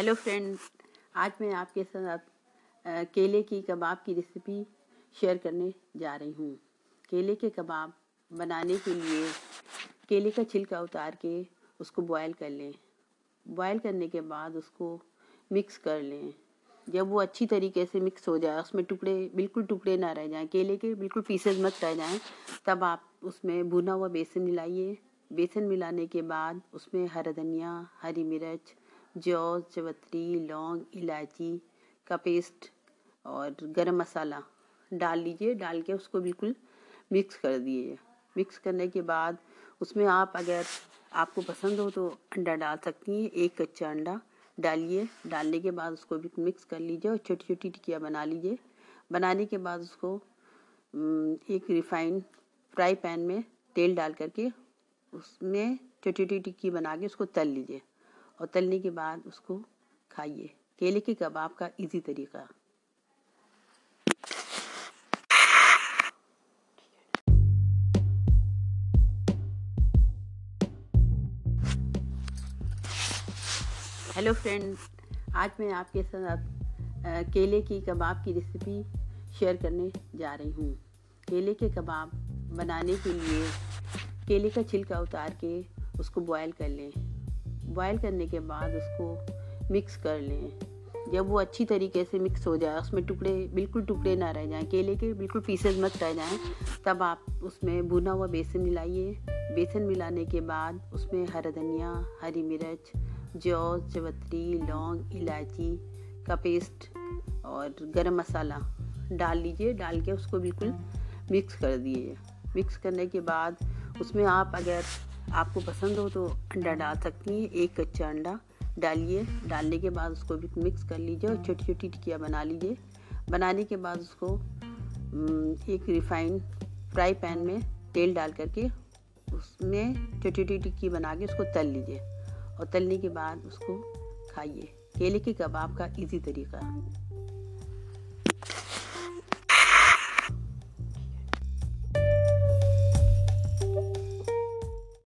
Hello friends आज मैं आपके साथ केले की कबाब की रेसिपी शेयर करने जा रही हूँ। केले के कबाब बनाने के लिए केले का छिलका उतार के उसको बॉयल कर लें। बॉयल करने के बाद उसको मिक्स कर लें। जब वो अच्छी तरीके से मिक्स हो जाए, उसमें टुकड़े, बिल्कुल टुकड़े ना रह जाएँ, केले के बिल्कुल पीसेज मत रह जाएँ, तब आप उसमें भुना हुआ बेसन मिलाइए। बेसन मिलाने के बाद उसमें हरा धनिया, हरी मिर्च जौ, चवत्री, लौंग, इलायची का पेस्ट और गरम मसाला डाल लीजिए। डाल के उसको बिल्कुल मिक्स कर दीजिए। मिक्स करने के बाद उसमें आप अगर आपको पसंद हो तो अंडा डाल सकती हैं। एक कच्चा अंडा डालिए। डालने के बाद उसको भी मिक्स कर लीजिए और छोटी छोटी टिक्कियाँ बना लीजिए। बनाने के बाद उसको एक रिफाइंड फ्राई पैन में तेल डाल करके उसमें छोटी छोटी टिक्की बना के उसको तल लीजिए। और तलने के बाद उसको खाइए। केले के कबाब का इजी तरीका। हेलो फ्रेंड्स आज मैं आपके साथ केले की कबाब की रेसिपी शेयर करने जा रही हूँ। केले के कबाब बनाने के लिए केले का छिलका उतार के उसको बॉयल कर लें। बॉयल करने के बाद उसको मिक्स कर लें। जब वो अच्छी तरीके से मिक्स हो जाए, उसमें टुकड़े, बिल्कुल टुकड़े ना रह जाएँ, केले के बिल्कुल पीसेज मत रह जाएँ, तब आप उसमें भुना हुआ बेसन मिलाइए। बेसन मिलाने के बाद उसमें हरा धनिया, हरी मिर्च जौ चवत्री लौंग, इलायची का पेस्ट और गरम मसाला डाल लीजिए। डाल के उसको बिल्कुल मिक्स कर दिए। मिक्स करने के बाद उसमें आप अगर आपको पसंद हो तो अंडा डाल सकती हैं। एक कच्चा अंडा डालिए। डालने के बाद उसको भी मिक्स कर लीजिए और छोटी छोटी टिक्कियाँ बना लीजिए। बनाने के बाद उसको एक रिफाइंड फ्राई पैन में तेल डाल करके उसमें छोटी छोटी टिक्की बना के उसको तल लीजिए और तलने के बाद उसको खाइए। केले के कबाब का इजी तरीका।